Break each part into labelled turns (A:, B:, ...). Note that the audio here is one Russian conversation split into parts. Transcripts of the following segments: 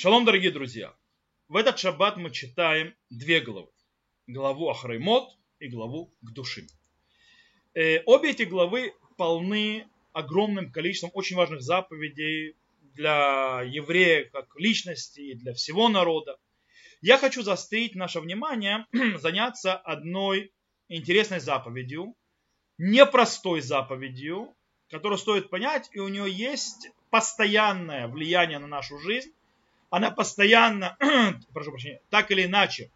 A: Шалом, дорогие друзья! В этот шаббат мы читаем две главы. Главу Ахраймот и главу к души. Э, обе эти главы полны огромным количеством очень важных заповедей для евреев как личности и для всего народа. Я хочу заострить наше внимание, заняться одной интересной заповедью, непростой заповедью, которую стоит понять, и у нее есть постоянное влияние на нашу жизнь. Она постоянно, прошу прощения, так или иначе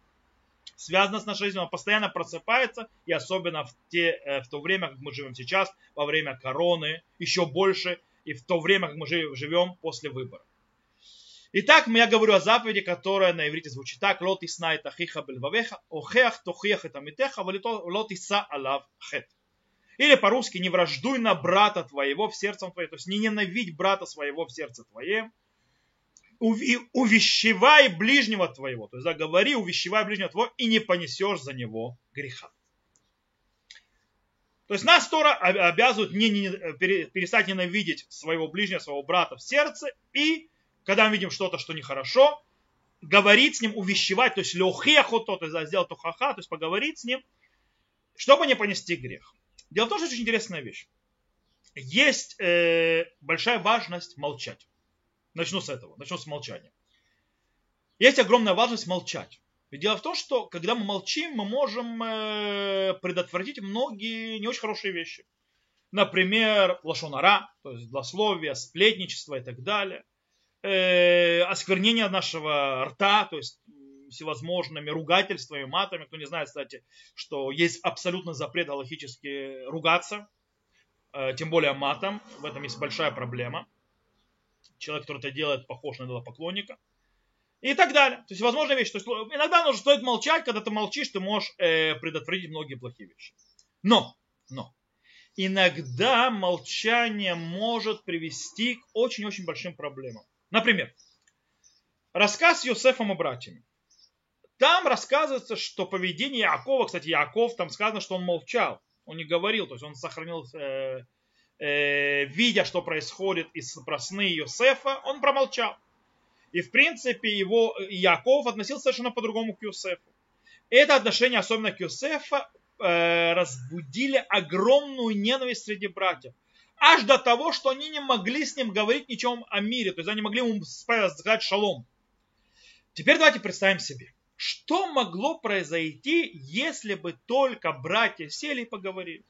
A: связана с нашей жизнью, она постоянно просыпается, и особенно в, те, э, в то время, как мы живем сейчас, во время короны, еще больше, и в то время, как мы живем после выборов. Итак, я говорю о заповеди, которая на иврите звучит так. Лот исна это хиха бельвавеха, охеах тохех это митеха, лот иса алав хет. Или по-русски, не враждуй на брата твоего в сердце твоем, то есть не ненавидь брата своего в сердце твоем, увещевай ближнего твоего, то есть да, увещевай ближнего твоего и не понесешь за него греха. То есть нас Тора обязывает не, не, перестать ненавидеть своего ближнего, своего брата в сердце и когда мы видим что-то, что нехорошо, говорить с ним, увещевать, то есть лехехото, то есть сделать тухаха, то есть поговорить с ним, чтобы не понести грех. Дело в том, что это очень интересная вещь. Есть э, большая важность молчать. Начну с этого, начну с молчания. Есть огромная важность молчать. Ведь дело в том, что когда мы молчим, мы можем э, предотвратить многие не очень хорошие вещи. Например, лошонара, то есть злословие, сплетничество и так далее э, осквернение нашего рта, то есть всевозможными ругательствами, матами. Кто не знает, кстати, что есть абсолютно запрет галактически ругаться, э, тем более матом. В этом есть большая проблема. Человек, который это делает, похож на поклонника. И так далее. То есть возможная вещь. То есть иногда нужно стоит молчать, когда ты молчишь, ты можешь э, предотвратить многие плохие вещи. Но, но, иногда молчание может привести к очень-очень большим проблемам. Например, рассказ с Йосефом и братьями. Там рассказывается, что поведение Якова, кстати, Яков, там сказано, что он молчал, он не говорил, то есть он сохранил, э, э, видя, что происходит из просны Йосефа, он промолчал. И в принципе его Яков относился совершенно по-другому к Йосефу. Это отношение, особенно к Йосефу, э, разбудили огромную ненависть среди братьев аж до того, что они не могли с ним говорить ничем о мире, то есть они могли ему сказать шалом. Теперь давайте представим себе, что могло произойти, если бы только братья сели и поговорили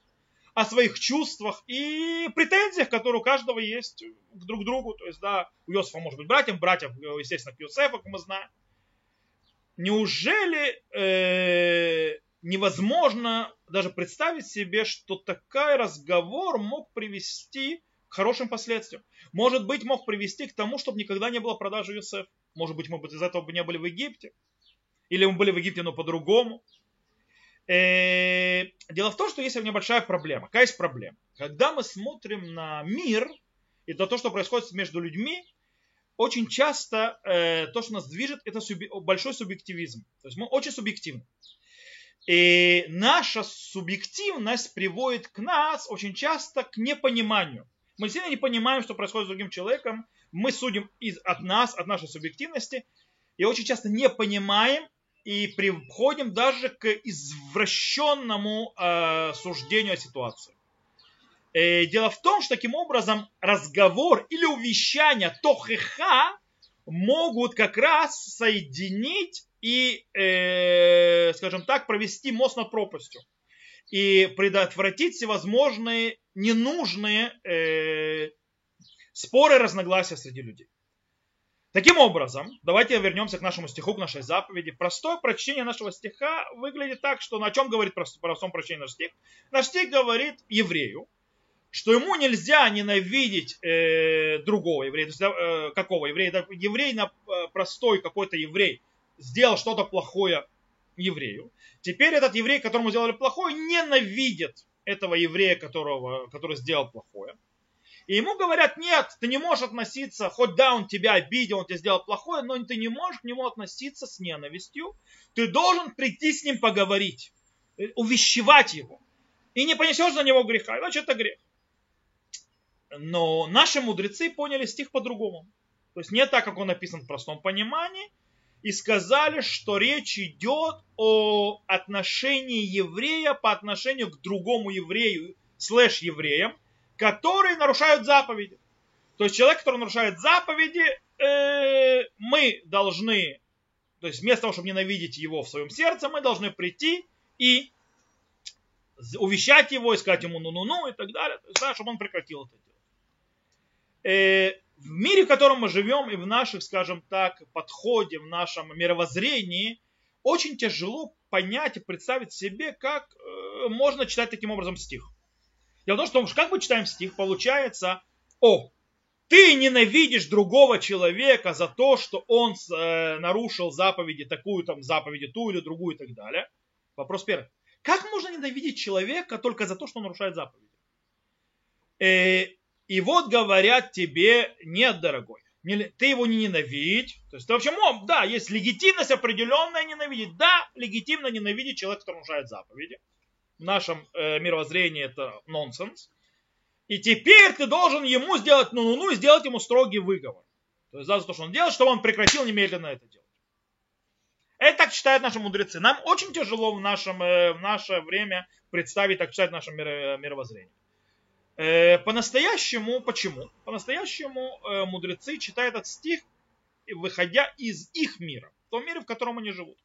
A: о своих чувствах и претензиях, которые у каждого есть друг к другу. То есть, да, у Иосифа может быть братьям, братьев, естественно, к Иосифу, как мы знаем. Неужели э, невозможно даже представить себе, что такой разговор мог привести к хорошим последствиям. Может быть, мог привести к тому, чтобы никогда не было продажи Юсеф. Может быть, мы бы из этого бы не были в Египте. Или мы были в Египте, но по-другому. Э, дело в том, что есть небольшая проблема. Какая есть проблема? Когда мы смотрим на мир и на то, что происходит между людьми, очень часто э, то, что нас движет, это большой субъективизм. То есть мы очень субъективны. И наша субъективность приводит к нас очень часто к непониманию. Мы сильно не понимаем, что происходит с другим человеком. Мы судим из, от нас, от нашей субъективности. И очень часто не понимаем и приходим даже к извращенному э, суждению о ситуации. Э, дело в том, что таким образом разговор или увещание тохеха могут как раз соединить и, э, скажем так, провести мост над пропастью и предотвратить всевозможные ненужные э, споры, разногласия среди людей. Таким образом, давайте вернемся к нашему стиху, к нашей заповеди. Простое прочтение нашего стиха выглядит так, что на чем говорит простом прочтении наш стих? Наш стих говорит еврею, что ему нельзя ненавидеть э, другого еврея. То есть, э, какого еврея? Еврей, на, э, простой какой-то еврей, сделал что-то плохое еврею. Теперь этот еврей, которому сделали плохое, ненавидит этого еврея, которого, который сделал плохое. И ему говорят, нет, ты не можешь относиться, хоть да, он тебя обидел, он тебе сделал плохое, но ты не можешь к нему относиться с ненавистью. Ты должен прийти с ним поговорить, э, увещевать его. И не понесешь за него греха, иначе это грех. Но наши мудрецы поняли стих по-другому. то есть не так, как он написан в простом понимании, и сказали, что речь идет о отношении еврея по отношению к другому еврею, слэш евреям, которые нарушают заповеди. То есть человек, который нарушает заповеди, э, мы должны, то есть вместо того, чтобы ненавидеть его в своем сердце, мы должны прийти и увещать его и сказать ему ну-ну-ну и так далее, есть, чтобы он прекратил это делать. Э, в мире, в котором мы живем и в наших, скажем так, подходе, в нашем мировоззрении, очень тяжело понять и представить себе, как э, можно читать таким образом стих. Дело в том, что как мы читаем стих, получается, о, ты ненавидишь другого человека за то, что он э, нарушил заповеди, такую там заповеди, ту или другую и так далее. Вопрос первый. Как можно ненавидеть человека только за то, что он нарушает заповеди? Э, и вот говорят тебе, нет, дорогой, не, ты его не ненавидь. То есть, ты вообще, да, есть легитимность определенная ненавидеть. Да, легитимно ненавидеть человека, который нарушает заповеди. В нашем э, мировоззрении это нонсенс. И теперь ты должен ему сделать ну-ну-ну и сделать ему строгий выговор. То есть за то, что он делает, чтобы он прекратил немедленно это делать. Это так читают наши мудрецы. Нам очень тяжело в, нашем, э, в наше время представить, так читать наше мировоззрение. Э, по-настоящему, почему? По-настоящему э, мудрецы читают этот стих, выходя из их мира, в том мире, в котором они живут.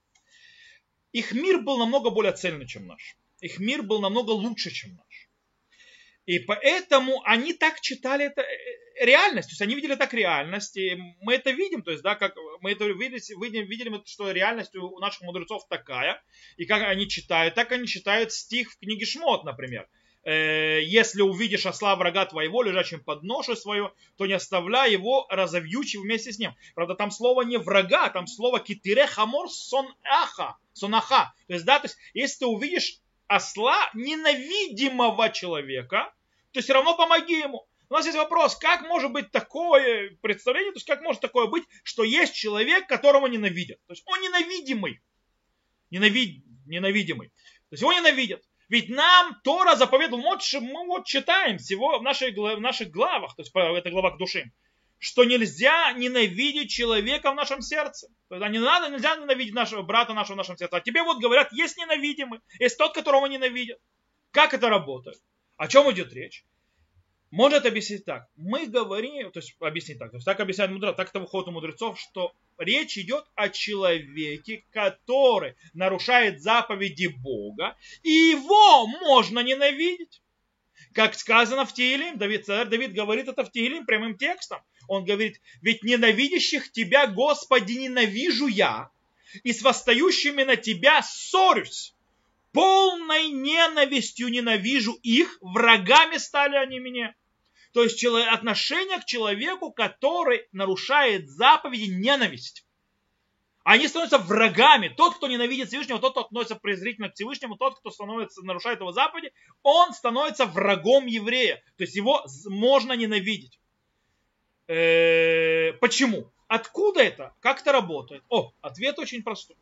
A: Их мир был намного более цельный, чем наш. Их мир был намного лучше, чем наш. И поэтому они так читали это э, реальность, то есть они видели так реальность, и мы это видим, то есть, да, как мы это видели, видим, видели, что реальность у наших мудрецов такая, и как они читают, так они читают стих в книге Шмот, например. Э, если увидишь осла врага твоего, лежащим под ношу свою, то не оставляй его, разовьючи вместе с ним. Правда, там слово не врага, там слово китире хамор сон аха, сонаха. То есть, да, то есть, если ты увидишь осла ненавидимого человека, то все равно помоги ему. У нас есть вопрос, как может быть такое представление, то есть как может такое быть, что есть человек, которого ненавидят. То есть он ненавидимый. Ненавид, ненавидимый. То есть его ненавидят. Ведь нам Тора заповедовал, вот, мы вот читаем всего в, нашей, в наших главах, то есть это глава к душе, что нельзя ненавидеть человека в нашем сердце. То есть, не надо, нельзя ненавидеть нашего брата нашего в нашем сердце. А тебе вот говорят, есть ненавидимый, есть тот, которого ненавидят. Как это работает? О чем идет речь? Может объяснить так. Мы говорим, то есть объяснить так, то есть так объясняют мудрецы, так это выходит у мудрецов, что речь идет о человеке, который нарушает заповеди Бога, и его можно ненавидеть. Как сказано в Тиилим, Давид, царь Давид говорит это в Тиилим прямым текстом. Он говорит, ведь ненавидящих тебя, Господи, ненавижу я, и с восстающими на тебя ссорюсь полной ненавистью ненавижу их, врагами стали они мне. То есть отношение к человеку, который нарушает заповеди ненависть. Они становятся врагами. Тот, кто ненавидит Всевышнего, тот, кто относится презрительно к Всевышнему, тот, кто становится, нарушает его заповеди, он становится врагом еврея. То есть его можно ненавидеть. Э, почему? Откуда это? Как это работает? О, ответ очень простой.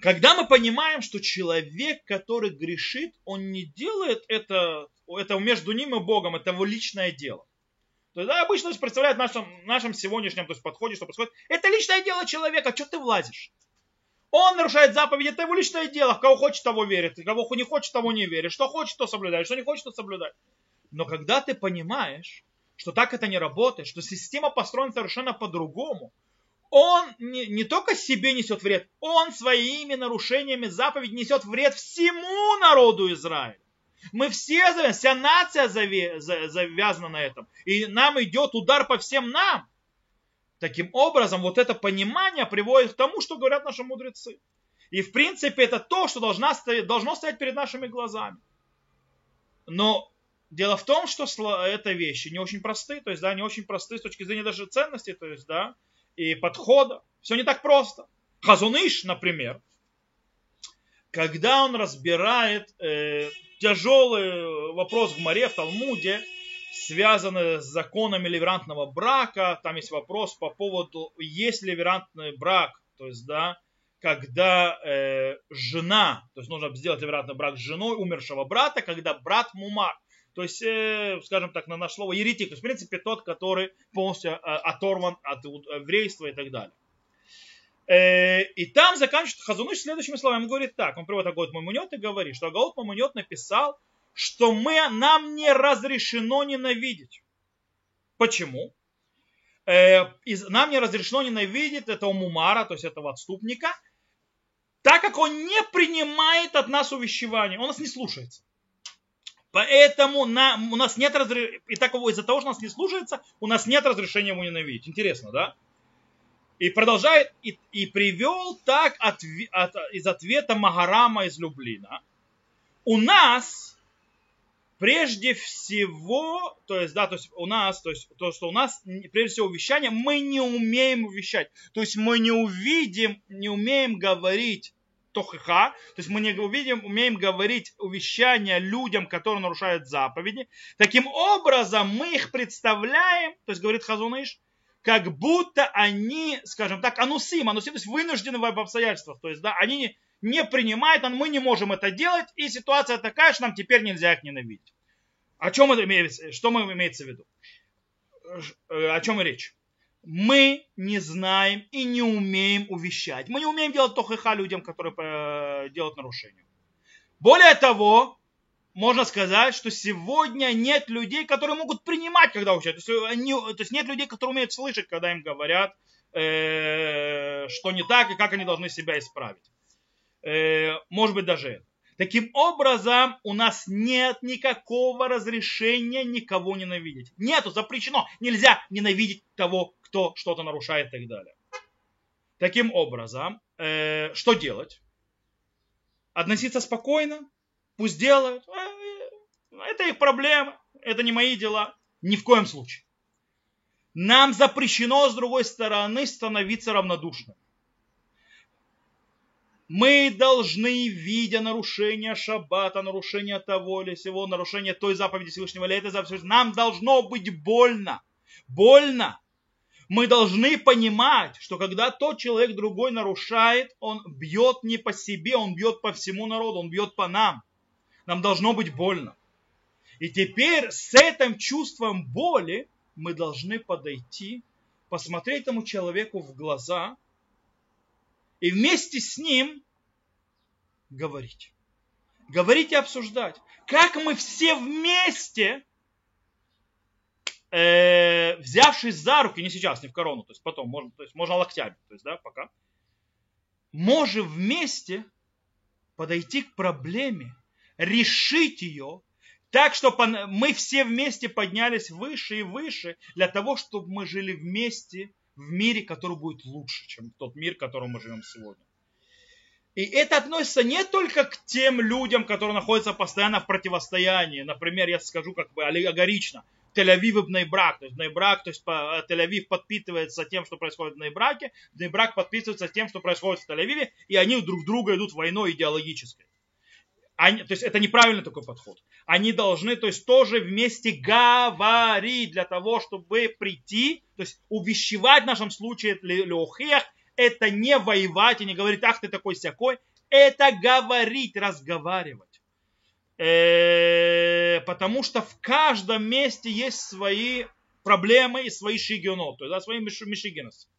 A: Когда мы понимаем, что человек, который грешит, он не делает это, это между ним и Богом, это его личное дело. То есть, да, обычно представляют в нашем, нашем сегодняшнем то есть, подходе, что происходит. Это личное дело человека, что ты влазишь? Он нарушает заповеди, это его личное дело. Кого хочет, того верит. Кого не хочет, того не верит. Что хочет, то соблюдает. Что не хочет, то соблюдает. Но когда ты понимаешь, что так это не работает, что система построена совершенно по-другому, он не, не только себе несет вред, он своими нарушениями заповедь несет вред всему народу Израиля. Мы все завязаны, вся нация завязана на этом. И нам идет удар по всем нам. Таким образом, вот это понимание приводит к тому, что говорят наши мудрецы. И в принципе это то, что должна должно стоять перед нашими глазами. Но дело в том, что это вещи не очень простые, то есть, да, не очень простые с точки зрения даже ценности, то есть, да, и подхода. Все не так просто. Хазуныш, например, когда он разбирает э, тяжелый вопрос в море, в Талмуде, связанный с законами ливерантного брака, там есть вопрос по поводу, есть ли ливерантный брак, то есть, да, когда э, жена, то есть нужно сделать ливерантный брак с женой умершего брата, когда брат мумар, то есть, э, скажем так, на наше слово, еретик, то есть, в принципе, тот, который полностью э, оторван от еврейства и так далее. Э, и там заканчивает Хазуныш следующими словами. Он говорит так, он приводит Агаут Мамунет и говорит, что Агаут Мамунет написал, что мы, нам не разрешено ненавидеть. Почему? Э, нам не разрешено ненавидеть этого мумара, то есть этого отступника, так как он не принимает от нас увещевания, он нас не слушается. Поэтому на, у нас нет разрешения, и так из-за того, что нас не слушается, у нас нет разрешения ему ненавидеть. Интересно, да? И продолжает, и, и привел так от, от, из ответа Магарама из Люблина. У нас прежде всего, то есть, да, то есть у нас, то есть то, что у нас, прежде всего, вещание, мы не умеем вещать. То есть мы не увидим, не умеем говорить тохиха, то есть мы не увидим, умеем говорить увещания людям, которые нарушают заповеди. Таким образом, мы их представляем, то есть говорит Хазуныш, как будто они, скажем так, анусим, анусим, то есть вынуждены в обстоятельствах, то есть, да, они не принимают, мы не можем это делать, и ситуация такая, что нам теперь нельзя их ненавидеть. О чем это имеется, что мы имеется в виду? Э, о чем речь? мы не знаем и не умеем увещать. Мы не умеем делать тохиха людям, которые э, делают нарушения. Более того, можно сказать, что сегодня нет людей, которые могут принимать, когда учат. То есть, они, то есть нет людей, которые умеют слышать, когда им говорят, э, что не так и как они должны себя исправить. Э, может быть даже это. Таким образом, у нас нет никакого разрешения никого ненавидеть. Нету, запрещено. Нельзя ненавидеть того, кто что-то нарушает и так далее. Таким образом, э, что делать? Относиться спокойно, пусть делают. Э, это их проблема, это не мои дела. Ни в коем случае. Нам запрещено, с другой стороны, становиться равнодушным. Мы должны, видя нарушение шаббата, нарушение того или всего, нарушение той заповеди Всевышнего или этой заповеди, нам должно быть больно. Больно мы должны понимать, что когда тот человек другой нарушает, он бьет не по себе, он бьет по всему народу, он бьет по нам. Нам должно быть больно. И теперь с этим чувством боли мы должны подойти, посмотреть этому человеку в глаза и вместе с ним говорить. Говорить и обсуждать. Как мы все вместе э, взявшись за руки, не сейчас, не в корону, то есть потом, можно, то есть можно локтями, то есть, да, пока, можем вместе подойти к проблеме, решить ее, так, чтобы мы все вместе поднялись выше и выше, для того, чтобы мы жили вместе в мире, который будет лучше, чем тот мир, в котором мы живем сегодня. И это относится не только к тем людям, которые находятся постоянно в противостоянии. Например, я скажу как бы аллегорично – Тель-Авив и Бнейбрак. То есть Бнейбрак, то есть Тель-Авив подпитывается тем, что происходит в Бнейбраке, Бнейбрак подписывается тем, что происходит в Тель-Авиве, и они друг друга идут войной идеологической. Они, то есть это неправильный такой подход. Они должны, то есть тоже вместе говорить для того, чтобы прийти, то есть увещевать в нашем случае леохех, это не воевать и не говорить, ах ты такой всякой, это говорить, разговаривать. Э, потому что в каждом месте есть свои проблемы и свои шигионов, то есть да, свои мишигенос.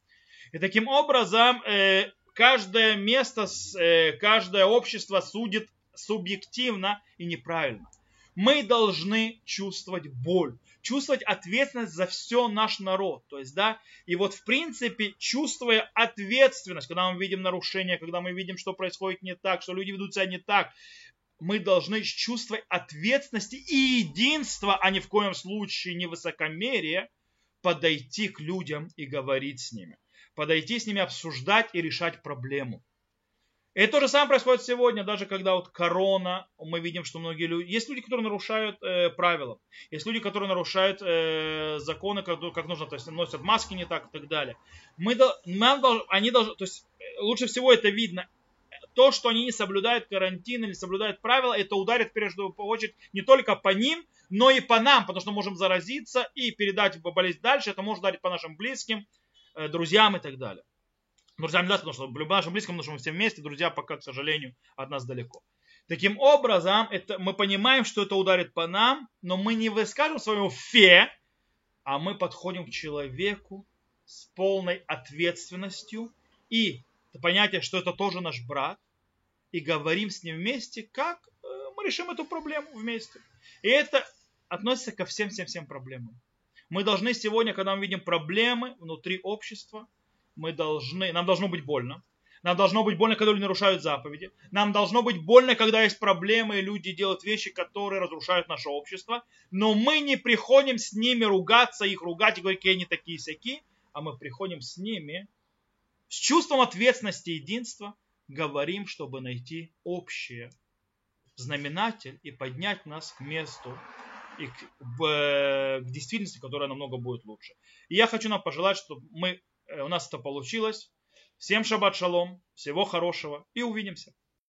A: И таким образом э, каждое место, э, каждое общество судит субъективно и неправильно. Мы должны чувствовать боль, чувствовать ответственность за все наш народ. То есть, да, и вот в принципе, чувствуя ответственность, когда мы видим нарушения, когда мы видим, что происходит не так, что люди ведут себя не так, мы должны чувствовать ответственности и единства, а ни в коем случае не высокомерие, подойти к людям и говорить с ними. Подойти с ними, обсуждать и решать проблему. И то же самое происходит сегодня, даже когда вот корона, мы видим, что многие люди... Есть люди, которые нарушают э, правила. Есть люди, которые нарушают э, законы, как, как нужно, то есть носят маски не так и так далее. Мы, мы, они должны, то есть э, лучше всего это видно то, что они не соблюдают карантин или соблюдают правила, это ударит в первую очередь не только по ним, но и по нам, потому что можем заразиться и передать болезнь дальше. Это может ударить по нашим близким, э, друзьям и так далее. Друзьям не потому что нашим близким, потому что мы все вместе, друзья пока, к сожалению, от нас далеко. Таким образом, это, мы понимаем, что это ударит по нам, но мы не выскажем своему фе, а мы подходим к человеку с полной ответственностью и понятие, что это тоже наш брат, и говорим с ним вместе, как э, мы решим эту проблему вместе. И это относится ко всем-всем-всем проблемам. Мы должны сегодня, когда мы видим проблемы внутри общества, мы должны, нам должно быть больно. Нам должно быть больно, когда люди нарушают заповеди. Нам должно быть больно, когда есть проблемы, и люди делают вещи, которые разрушают наше общество. Но мы не приходим с ними ругаться, их ругать и говорить, какие они такие всякие, а мы приходим с ними с чувством ответственности и единства, говорим, чтобы найти общее знаменатель и поднять нас к месту и к, в, к действительности, которая намного будет лучше. И я хочу нам пожелать, чтобы мы, э, у нас это получилось. Всем шаббат шалом, всего хорошего и увидимся.